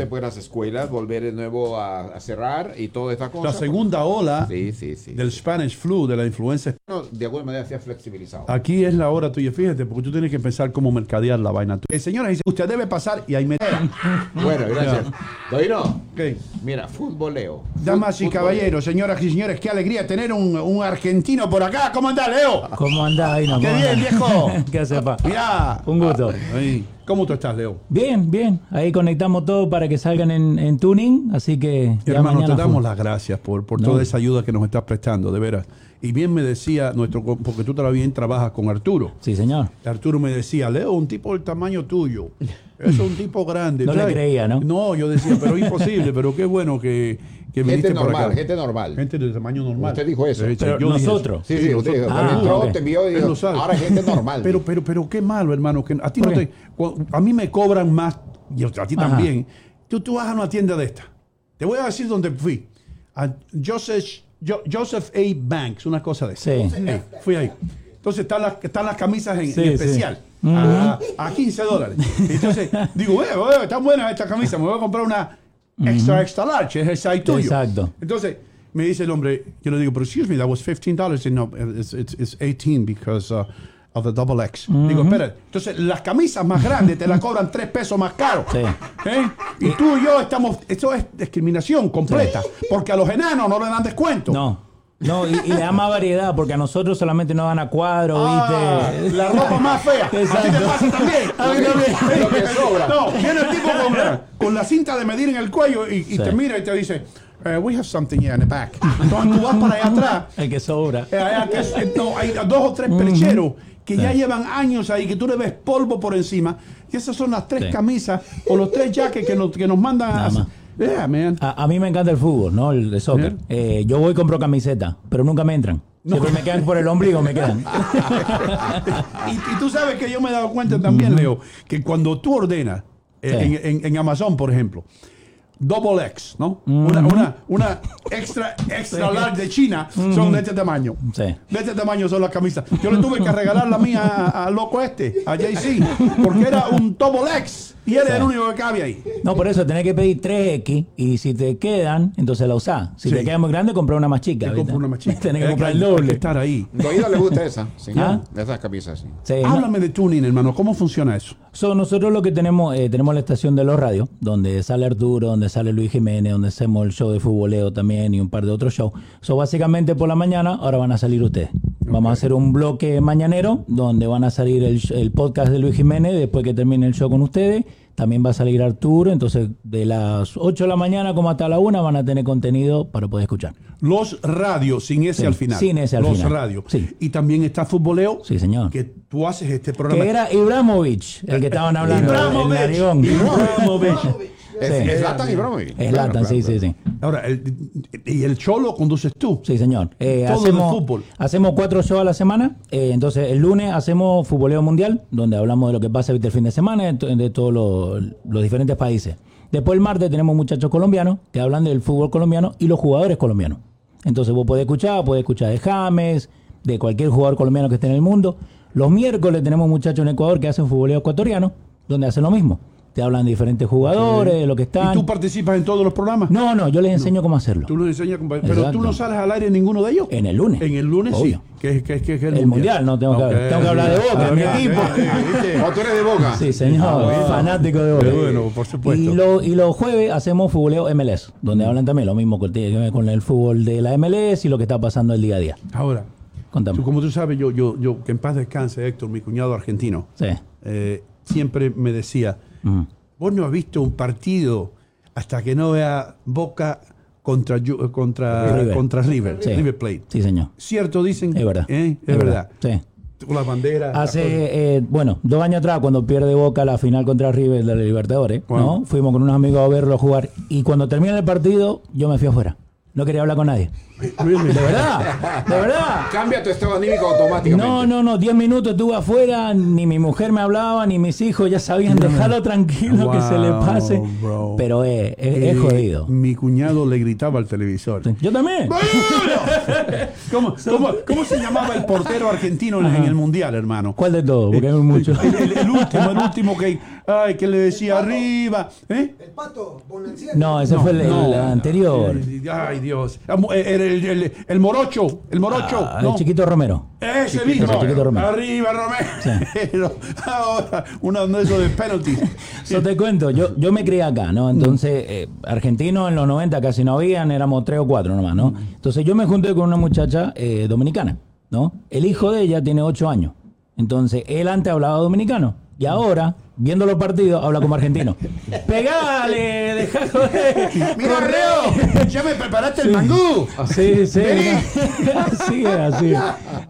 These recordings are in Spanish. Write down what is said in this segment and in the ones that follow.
Después las escuelas, volver de nuevo a, a cerrar y toda esta cosa. La segunda ola Sí, sí, sí. del Spanish flu, de la influenza. No, de alguna manera se ha flexibilizado. Aquí es la hora tuya, fíjate, porque tú tienes que pensar cómo mercadear la vaina. Eh, señora, dice, usted debe pasar y ahí me... Bueno, gracias. Doino, Ok. mira, futboleo. Damas y caballeros, señoras y señores, qué alegría tener un, un argentino por acá. ¿Cómo andás, Leo? ¿Cómo andás, Aino? ¡Qué ¿Cómo bien, viejo! ¿Qué hace, pa? Mirá. Un gusto. Ahí. ¿Cómo tú estás, Leo? Bien, bien. Ahí conectamos todo para que salgan en, en tuning, así que ya Hermano, te damos las gracias por, por No. toda esa ayuda que nos estás prestando, de veras. Y bien me decía nuestro, porque tú también trabajas con Arturo. Sí, señor. Arturo me decía, Leo, un tipo del tamaño tuyo. Es un tipo grande. No le creía, ¿no? No, yo decía, pero imposible, pero qué bueno que, que viniste Gente por normal, acá. gente normal. Gente de tamaño normal. Usted dijo eso. Pero yo dije nosotros. Sí, sí, usted dijo. Ah, entró, te envió y dijo, ahora gente normal. Pero, pero, pero qué malo, hermano. Que a A mí me cobran más, y a ti Ajá. también. Tú, tú vas a una tienda de esta. Te voy a decir dónde fui. A Joseph, Jo- Joseph A. Banks, una cosa de esa. Sí. Eh, fui ahí. Entonces están las, están las camisas en, Sí, en sí. especial. A, a 15 dólares. Entonces digo, eh, eh, está buena esta camisa, me voy a comprar una extra, extra large, es el size tuyo. Exacto. Entonces me dice el hombre, yo le digo, pero excuse me, that was 15 dollars. No, it's, it's, it's 18 because uh, of the double X. Digo, espera. Entonces las camisas más grandes te las cobran 3 pesos más caro. Sí. ¿Eh? Y tú y yo estamos, esto es discriminación completa, porque a los enanos no le dan descuento. No. No, y, y le da más variedad, porque a nosotros solamente nos dan a cuadro, Ah, ¿viste? la ropa más fea. ¿A ti te Exacto. pasa también? A mí también. Lo que sobra. No, viene el tipo con, con la cinta de medir en el cuello y, y Sí. te mira y te dice, eh, we have something here in the back. Entonces tú vas para allá atrás. El que sobra. eh, allá que es- eh, no, hay dos o tres percheros que ya llevan años ahí, que tú le ves polvo por encima. Y esas son las tres Sí. camisas o los tres jackets que nos, que nos mandan Nada a... Yeah, man. A, a mí me encanta el fútbol, ¿no? El soccer. Eh, yo voy y compro camiseta, pero nunca me entran. Siempre me quedan por el ombligo, me quedan. y, y tú sabes que yo me he dado cuenta también, Leo, que cuando tú ordenas eh, Sí. en, en- en Amazon, por ejemplo, Double X, ¿no? una, una, una extra, extra large de China son de este tamaño. Sí. De este tamaño son las camisas. Yo le tuve que regalar la mía a, a loco este, a JC, porque era un Double X y él era el único que cabe ahí. No, por eso tenés que pedir 3X y si te quedan, entonces la usás. Si Sí. te queda muy grande, comprar una más chica. Compro una más chica. tenés que comprar el doble. estar ahí. Doino le gusta esa, señor. ¿Ah? Esas camisas, sí. Sí, no. Háblame de tuning, hermano. ¿Cómo funciona eso? So, nosotros lo que tenemos, eh, tenemos la estación de los radios, donde sale Arturo, donde sale Luis Jiménez, donde hacemos el show de futboleo también y un par de otros shows. So, básicamente por la mañana, ahora van a salir ustedes. Vamos a hacer un bloque mañanero, donde van a salir el, el podcast de Luis Jiménez, después que termine el show con ustedes. También va a salir Arturo, entonces de las 8 de la mañana como hasta la 1 van a tener contenido para poder escuchar. Los radios, sin ese Sí, al final. sin ese al Los final. radios. Sí. Y también está Futboleo. Sí, señor. Que tú haces este programa. Que era Ibramovich, el que estaban hablando, Ibrahimovic. Ibrahimovic. Es, Sí. es Zlatan Ibrahimovic. Es Latan, sí, sí, sí. Ahora, el, y el show lo conduces tú. Sí, señor. Eh, Todo hacemos, fútbol. hacemos cuatro shows a la semana. Eh, entonces, el lunes hacemos Futboleo Mundial, donde hablamos de lo que pasa el fin de semana de, to- de todos los, los diferentes países. Después, el martes, tenemos muchachos colombianos que hablan del fútbol colombiano y los jugadores colombianos. Entonces, vos podés escuchar, podés escuchar de James, de cualquier jugador colombiano que esté en el mundo. Los miércoles tenemos muchachos en Ecuador que hacen futboleo ecuatoriano, donde hacen lo mismo. Te hablan de diferentes jugadores, de lo que ¿Y están. tú participas en todos los programas? No, no, yo les enseño cómo hacerlo. Tú nos enseñas, pero Exacto. tú no sales al aire en ninguno de ellos. En el lunes. En el lunes Obvio. sí. Que, es- que, es- que es el, El mundial, no, tengo que- Ok. tengo que hablar de Boca, Ah, mi equipo. ¿viste? Oh, tú eres de Boca. Sí, señor, Ah, fanático de Boca. bueno, por supuesto. Y, lo- y los jueves hacemos futboleo MLS, donde hablan también lo mismo con, con el fútbol de la MLS y lo que está pasando el día a día. Ahora, Contame. tú, como tú sabes, yo, yo, yo, que en paz descanse Héctor, mi cuñado argentino, Sí. eh, siempre me decía, Ujú. vos no has visto un partido hasta que no vea Boca contra, contra, River. contra River, Sí. River Plate. Sí, señor. ¿Cierto dicen? Es verdad. ¿Eh? Es, verdad. Sí. Con las banderas. Hace, eh, bueno, dos años atrás, cuando pierde Boca la final contra River de la Libertadores, Bueno. ¿no? Fuimos con unos amigos a verlo jugar y cuando termina el partido, yo me fui afuera. No quería hablar con nadie. Really? De verdad, de verdad. Cambia tu estado anímico automáticamente. No, no, no, 10 minutos estuve afuera, ni mi mujer me hablaba, ni mis hijos ya sabían dejarlo tranquilo que se le pase. bro. Pero es, es- Eh, es jodido. Mi cuñado le gritaba al televisor. Yo también. ¿Cómo, cómo, cómo se llamaba el portero argentino en, en el mundial, hermano? ¿Cuál de todos? Porque hay muchos. El, el- el último, el último que, ay, que le decía arriba. ¿eh? El pato, Bonancieri. No, ese fue el, el No. anterior. Ay, Dios. Era el, el- el morocho, el morocho. Ah, no. El chiquito Romero. Ese Chiquito, mismo. Chiquito Romero. Arriba, Romero. Ahora, uno de esos de penalties. Yo te cuento, yo, yo me crié acá, ¿no? Entonces, eh, argentinos en los 90 casi no habían, éramos tres o cuatro nomás, ¿no? Entonces yo me junté con una muchacha eh, dominicana, ¿no? El hijo de ella tiene ocho años. Entonces, él antes hablaba dominicano. Y ahora, viendo los partidos, habla como argentino. ¡Pegale! ¡Deja joder! Mira, ¡Correo! Reo, ya me preparaste el mangú. Sí, sí. Vení. Así es, así es.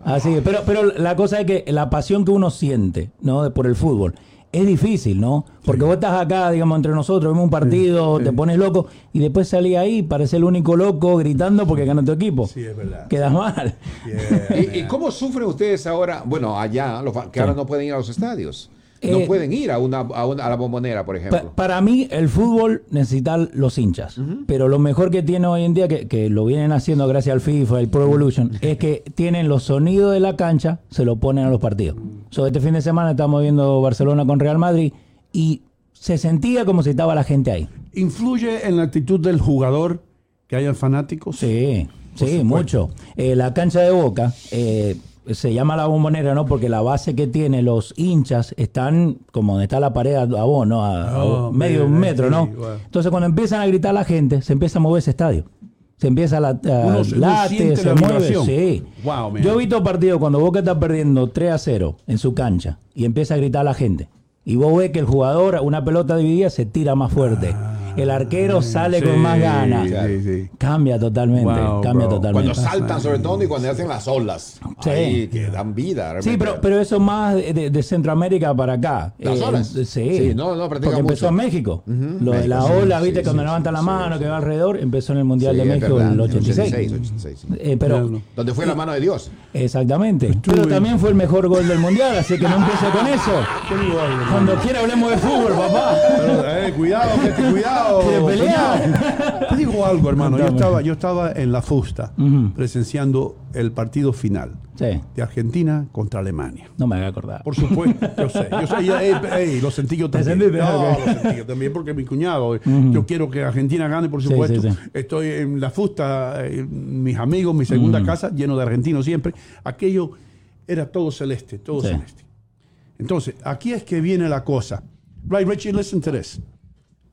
Así es. Pero, pero la cosa es que la pasión que uno siente, ¿no? De- Por el fútbol. Es difícil, ¿no? Porque vos estás acá, digamos, entre nosotros, vemos un partido, te pones loco y después salís ahí, parece el único loco gritando porque gana tu equipo. Sí, es verdad. Quedas mal. ¿Y, y cómo sufren ustedes ahora? Bueno, allá, los que ahora no pueden ir a los estadios. No Eh, pueden ir a, una, a, una- a la bombonera, por Pa- ejemplo. para mí, el fútbol necesita los hinchas. Pero lo mejor que tiene hoy en día, que, que lo vienen haciendo gracias al FIFA, el Pro Evolution, es que tienen los sonidos de la cancha, se lo ponen a los partidos. So, este fin de semana estamos viendo Barcelona con Real Madrid y se sentía como si estaba la gente ahí. ¿Influye en la actitud del jugador que hayan fanáticos? Sí, sí, supuesto. mucho. Eh, la cancha de Boca eh, se llama la bombonera, ¿no? Porque la base que tiene los hinchas están como donde está la pared a, vos, ¿no? A, a Oh, medio man, metro, ¿no? sí, wow. Entonces cuando empiezan a gritar la gente, se empieza a mover ese estadio. Se empieza a, la, a Uno- late, se la mueve, vibración. sí. Wow. Yo he visto partidos cuando Boca está perdiendo 3 a 0 en su cancha y empieza a gritar la gente. Y vos ves que el jugador, una pelota dividida, se tira más fuerte. El arquero sale sí, con más ganas. sí, sí. Cambia totalmente, Wow, cambia bro. totalmente. Cuando saltan, sobre todo, y cuando hacen las olas. Sí. Ahí, que dan vida. Sí, pero, pero eso más de, Centroamérica para acá. ¿Las Eh, olas? sí. Sí, no, no, Porque empezó mucho. en México. Lo de la ola, viste, sí, cuando sí, levantan la mano, sí. que va alrededor, empezó en el Mundial Sí, de México verdad, en el 86. 86, sí. Eh, pero, Claro. Donde fue la mano de Dios. exactamente. Pero también fue el mejor gol del Mundial, así que no empiece con eso. Cuando quiera hablemos de fútbol, papá. Pero, eh, cuidado, gente, cuidado. Te digo algo, hermano. Yo estaba, yo estaba en la fusta Ujú. presenciando el partido final Sí, de Argentina contra Alemania. no me haga acordar. Por supuesto, yo sé, yo sé, ya, eh, ey, lo sentí yo también. No, lo sentí yo también porque mi cuñado, eh, yo quiero que Argentina gane, por supuesto. sí, sí. Estoy en la fusta, eh, mis amigos, mi segunda casa, lleno de argentinos siempre. Aquello era todo celeste, todo celeste. Entonces, aquí es que viene la cosa. Right, Richie, listen to this.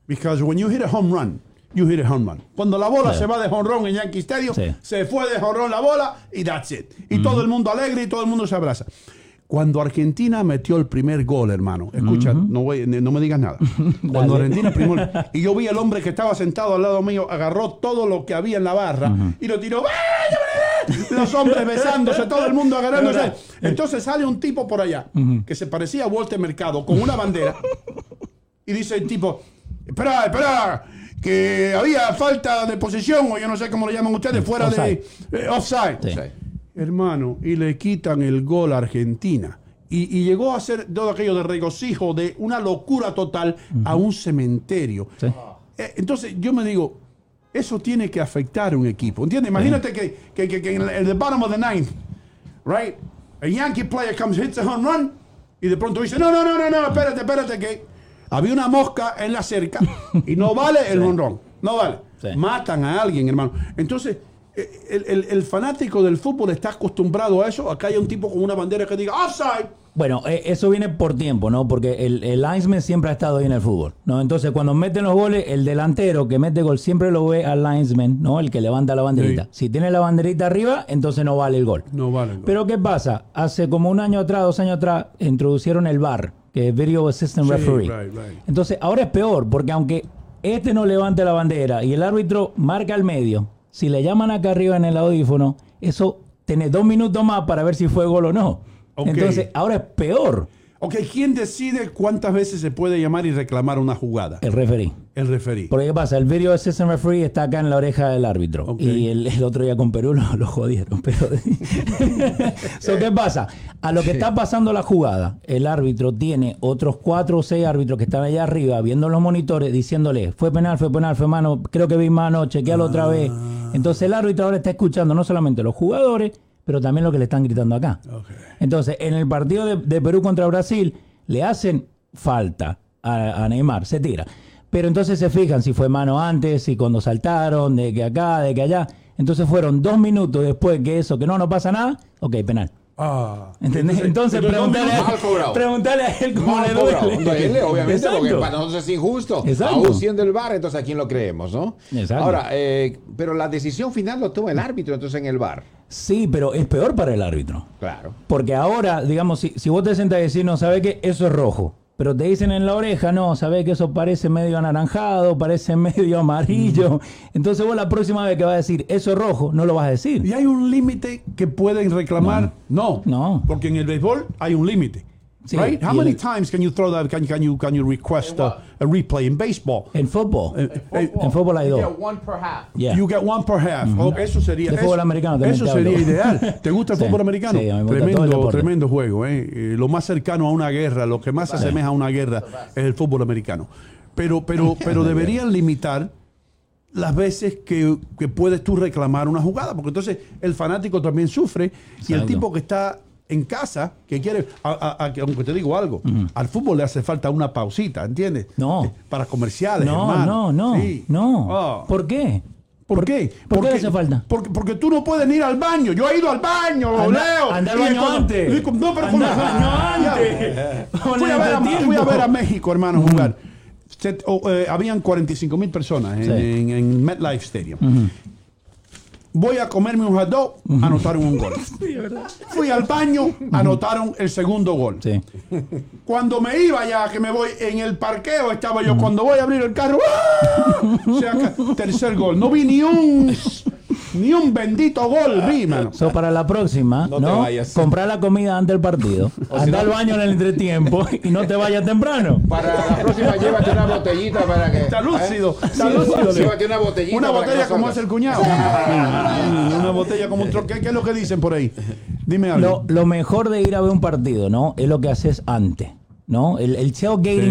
Because when you hit a home run, you hit a home run. Cuando la bola Sí. se va de home run en Yankee Stadium, Sí. se fue de home run la bola y that's it. Y todo el mundo alegre y todo el mundo se abraza. Cuando Argentina metió el primer gol, hermano, escucha, no, voy- no me digas nada. Cuando. Argentina primer, y yo vi al hombre que estaba sentado al lado mío, agarró todo lo que había en la barra y lo tiró. Los hombres besándose, todo el mundo agarrándose. Entonces sale un tipo por allá que se parecía a Walter Mercado con una bandera y dice el tipo: Espera, espera, que había falta de posición, o yo no sé cómo le llaman ustedes, fuera Offside. de eh, offside. Sí. Hermano, y le quitan el gol a Argentina. Y, y llegó a ser todo aquello de regocijo, de una locura total, a un cementerio. Sí. Eh, entonces yo me digo, eso tiene que afectar a un equipo. ¿Entiendes? Imagínate que, que, que, que en el bottom of the ninth, right? A Yankee player comes, hits a home run, y de pronto dice, no, no, no, no, no, espérate, espérate, que había una mosca en la cerca y no vale el home run. No vale. Sí. Matan a alguien, hermano. Entonces, eh, el, el- el fanático del fútbol está acostumbrado a eso. Acá hay un tipo con una bandera que diga offside. Bueno, eh, eso viene por tiempo, ¿no? Porque el, el linesman siempre ha estado ahí en el fútbol, ¿no? Entonces, cuando meten los goles, el delantero que mete gol siempre lo ve al linesman, ¿no? El que levanta la banderita. Sí. Si tiene la banderita arriba, entonces no vale el gol. No vale. el gol. Pero ¿qué pasa? Hace como un año atrás, dos años atrás, introducieron el VAR, es Video Assistant Sí, Referee. right, right. Entonces, ahora es peor, porque aunque este no levante la bandera y el árbitro marca al medio, si le llaman acá arriba en el audífono, eso tiene dos minutos más para ver si fue gol o no. Entonces, ahora es peor. Ok, ¿quién decide cuántas veces se puede llamar y reclamar una jugada? El referee. El referí. Porque ¿qué pasa? El video assistant referee está acá en la oreja del árbitro. Y el, el otro día con Perú lo, lo jodieron. Pero So, ¿Qué pasa? A lo que está pasando la jugada, el árbitro tiene otros cuatro o seis árbitros que están allá arriba viendo los monitores diciéndole, fue penal, fue penal, fue mano, creo que vi mano, chequealo otra vez. Entonces el árbitro ahora está escuchando no solamente los jugadores, pero también lo que le están gritando acá. Entonces, en el partido de, de Perú contra Brasil, le hacen falta a, a Neymar, se tira. Pero entonces se fijan si fue mano antes, si cuando saltaron, de que acá, de que allá. Entonces fueron dos minutos después que eso, que no, no pasa nada, ok, penal. Ah. ¿Entendés? Entonces, pregúntale, Mal a, a él cómo Mal le duele. Duele, obviamente, porque Exacto. para nosotros es injusto. Exacto. Aún siendo el bar, entonces a quién lo creemos, ¿no? Exacto. Ahora, eh, pero la decisión final lo toma el árbitro, entonces en el bar. Sí, pero es peor para el árbitro. Claro. Porque ahora, digamos, si, si vos te sentás a decir, no, sabe que eso es rojo. Pero te dicen en la oreja, no, sabe que eso parece medio anaranjado, parece medio amarillo. Entonces vos la próxima vez que vas a decir, eso es rojo, no lo vas a decir. ¿Y hay un límite que pueden reclamar? No. No. Porque en el béisbol hay un límite. Sí, right? How many el- times can you throw that? Can, can you can you request a, a replay in baseball? En fútbol. Eh, eh, en fútbol hay You dos. get one per half. Yeah. You get one per half. Oh, eso sería. De eso- fútbol americano Eso sería ideal. ¿Te gusta el Sí, fútbol americano? sí, a mí me gusta todo el tremendo, tremendo juego. ¿eh? Lo más cercano a una guerra, lo que más se asemeja a una guerra es el fútbol americano. Pero, pero, pero deberían limitar las veces que, que puedes tú reclamar una jugada, porque entonces el fanático también sufre y el tipo que está en casa, que quiere, a- a- a- que aunque te digo algo, al fútbol le hace falta una pausita, ¿entiendes? No. Eh, Para comerciales, No, hermano. no, no, Sí. no. Ah. ¿Por qué? ¿Por qué? ¿Por qué Porque- le hace falta? Porque, porque tú no puedes ir al baño. Yo he ido al baño, lo Anda- leo. anda al baño antes. con- No, pero Anda al baño antes. Fui a, ver a, entretiempo. fui a ver a México, hermano, jugar. Se- o, eh, habían 45 mil personas en, Sí. en- en MetLife Stadium. Voy a comerme un hot dog, anotaron un gol. Fui al baño, anotaron el segundo gol. Sí. Cuando me iba ya, que me voy en el parqueo, estaba yo. Cuando voy a abrir el carro, ¡ah! Tercer gol. No vi ni un, ni un bendito gol, vi, mano. So, para la próxima, No ¿no? te vayas. Comprar la comida antes del partido. Si Anda no- al baño en el entretiempo y no te vayas temprano. Para la próxima, llévate una botellita para que. Está lúcido, ¿eh? está lúcido. Llévate una botellita. Una botella como hace el cuñado. Una botella como un troque. ¿Qué es lo que dicen por ahí? Dime algo. Lo, lo mejor de ir a ver un partido, ¿no? Es lo que haces antes. ¿No? El, el Sí,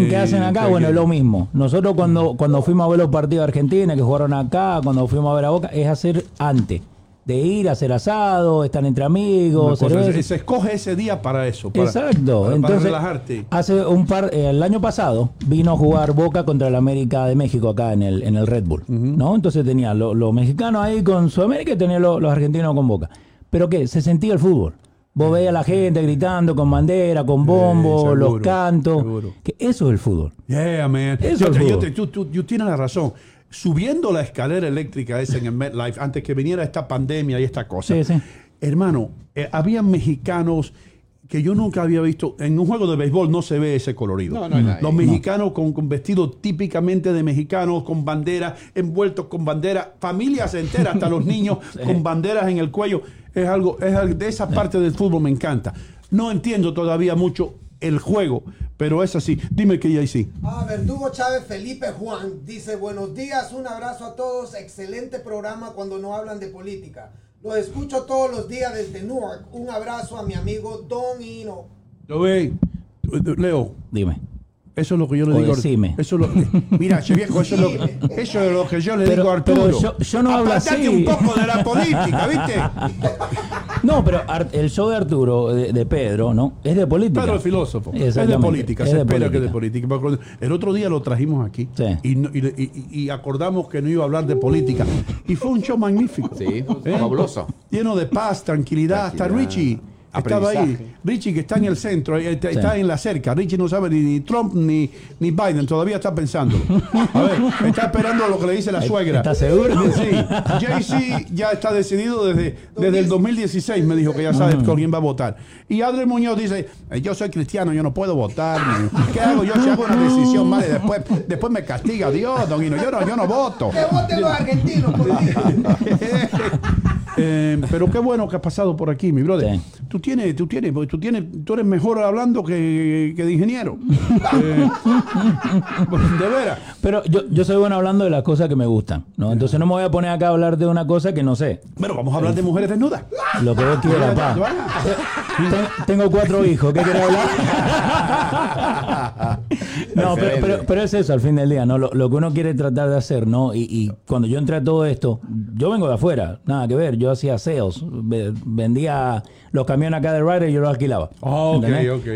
que hacen acá, bueno, es lo mismo. Nosotros cuando, cuando fuimos a ver los partidos de Argentina, que jugaron acá, cuando fuimos a ver a Boca, es hacer antes. De ir a hacer asado, estar entre amigos, cosa, se, escoge ese día para eso. Para, Exacto. Para, para Entonces, relajarte. hace un par, eh, el año pasado vino a jugar Boca contra el América de México acá en el, en el Red Bull, ¿no? Entonces tenía lo- los mexicanos ahí con Sudamérica y tenía lo- los argentinos con Boca. Pero qué, se sentía el fútbol. Vos veías a la gente gritando con bandera, con bombo, seguro, los cantos. seguro. Que eso es el fútbol. Yeah, man. Eso Yo es yo fútbol. te- tú, tú- tú tienes la razón. Subiendo la escalera eléctrica esa en el MetLife, antes que viniera esta pandemia y esta cosa, Sí, sí. hermano, eh, había mexicanos que yo nunca había visto. En un juego de béisbol no se ve ese colorido. No, no nadie. Los mexicanos con, con vestidos típicamente de mexicanos, con banderas, envueltos con banderas, familias enteras, hasta los niños con banderas en el cuello. Es algo, es algo- de esa parte del fútbol me encanta. No entiendo todavía mucho el juego, pero es así. Dime que ya sí. Ah, Verdugo Chávez Felipe Juan dice buenos días, un abrazo a todos, excelente programa cuando no hablan de política. Los escucho todos los días desde Newark. Un abrazo a mi amigo Don Hino. Lo ve, Leo, Dime. Eso es lo que yo le O digo. a- decime. Eso es lo, mira, che viejo, eso es lo, eso es lo que yo le Pero- digo a Arturo. yo- yo no hablo así. un poco de la política, ¿viste? No, pero el show de Arturo, de, de Pedro, ¿no? Es de política. Pedro es filósofo. Es de política, Es se de espera que política. de política. El otro día lo trajimos aquí Sí. y, no- y- y- y acordamos que no iba a hablar de política. Y fue un show magnífico. Sí, fabuloso. Lleno de paz, tranquilidad. Hasta Tranquilidad, Richie estaba ahí. Richie que está en el centro, eh, está, Sí. está en la cerca. Richie no sabe ni, ni Trump ni, ni Biden, todavía está pensando. A ver, está esperando lo que le dice la suegra. ¿Estás seguro? Sí. Jay-Z ya está decidido desde, desde el 2016, me dijo que ya sabe con quién va a votar. Y Adriel Muñoz dice, "Eh, yo soy cristiano, yo no puedo votar. ni- ¿Qué hago yo si hago una decisión mal y después, después me castiga Dios, don Hino? Yo no, yo no voto. Que voten los argentinos por. Eh, pero qué bueno que has pasado por aquí, mi brother. Sí. Tú tienes, tú tienes, porque tú tienes, tú eres mejor hablando que, que de ingeniero. Eh, de veras. Pero yo, yo soy bueno hablando de las cosas que me gustan, ¿no? Entonces no me voy a poner acá a hablar de una cosa que no sé. Bueno, vamos a hablar de mujeres desnudas. Lo que vos quieras, pa. Ten- Tengo cuatro hijos, ¿qué querés hablar? no, pero, pero, pero es eso al fin del día, ¿no? Lo, lo que uno quiere tratar de hacer, ¿no? Y, y cuando yo entré a todo esto, yo vengo de afuera, nada que ver, yo hacía sales, ve- vendía los camiones acá de Ryder y yo los alquilaba. Oh.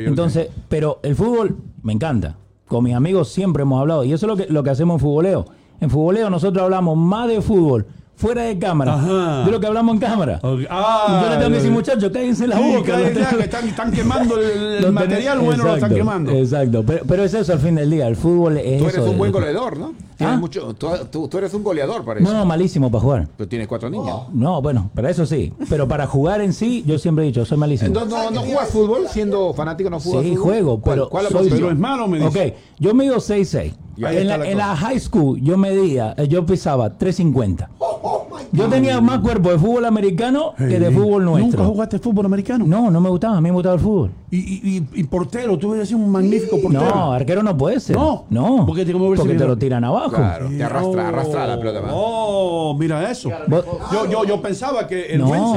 Entonces, pero el fútbol me encanta. Con mis amigos siempre hemos hablado, y eso es lo que, lo que hacemos en futboleo. En futboleo nosotros hablamos más de fútbol fuera de cámara Ajá. de lo que hablamos en cámara. Ok. Ah, yo le tengo que decir, muchachos, cállense la Sí, boca. ya, tengo- que están, están quemando el, el lo tenés- material bueno, lo están Exacto, quemando. Exacto, pero, pero es eso al fin del día. El fútbol es Tú eres eso, un buen goleador, ¿no? Tienes ¿Ah? mucho, tú, tú- tú eres un goleador, parece. No, no, malísimo para jugar. Pero tienes cuatro niñas. No, bueno, para eso sí. Pero para jugar en sí, yo siempre he dicho, soy malísimo. Entonces, no, no juegas fútbol siendo fanático, no juegas Sí, fútbol. juego, ¿Cuál- pero ¿Cuál, es la soy- posición? Pero es malo, me dice. Ok, yo mido 6'6". Y ahí En la, la en la high school yo medía, eh, yo pisaba 350. Oh Yo tenía más cuerpo de fútbol americano que de fútbol ¿Nunca nuestro. jugaste fútbol americano? No, no me gustaba, a mí me gustaba el fútbol. Y, y, y- portero, tú hubieras sido un magnífico portero. No, arquero no puede ser. No. no. ¿Por qué te- cómo ves porque te no? lo tiran abajo. Claro, te arrastra, arrastra la pelota. más. Oh, mira eso. Yo, yo, yo pensaba que el No. buen No,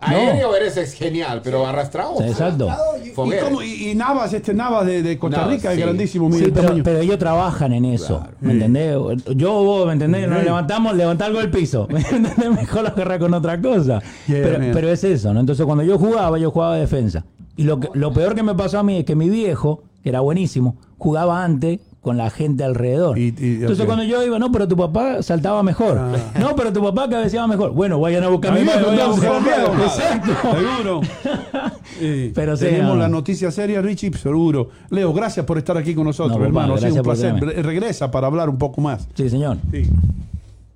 no. Aéreo eres es genial, pero arrastrado. Exacto. Y- ¿Y, Foguero. cómo? y, y Navas, este Navas de, de Costa Navas, Rica, es grandísimo, Sí, pero, ellos trabajan en eso, ¿me entendés? Yo, vos, ¿me entendés? Nos levantamos, levantar algo del piso, ¿me entendés? Mejor lo agarrar con otra cosa. Yeah, pero, es eso, ¿no? Entonces cuando yo jugaba, yo jugaba defensa. Y lo, que, lo peor que me pasó a mí es que mi viejo, que era buenísimo, jugaba antes con la gente alrededor. Y- y- Entonces cuando yo iba, no, pero tu papá saltaba mejor. No, pero tu papá cabeceaba mejor. Bueno, vayan a buscar a mi viejo. Exacto. Seguro. Sí. Pero sí, Tenemos la noticia seria, Richie, seguro. Leo, gracias por estar aquí con nosotros, No, hermano. Ha sido gracias un placer. Regresa para hablar un poco más. Sí, señor. Sí.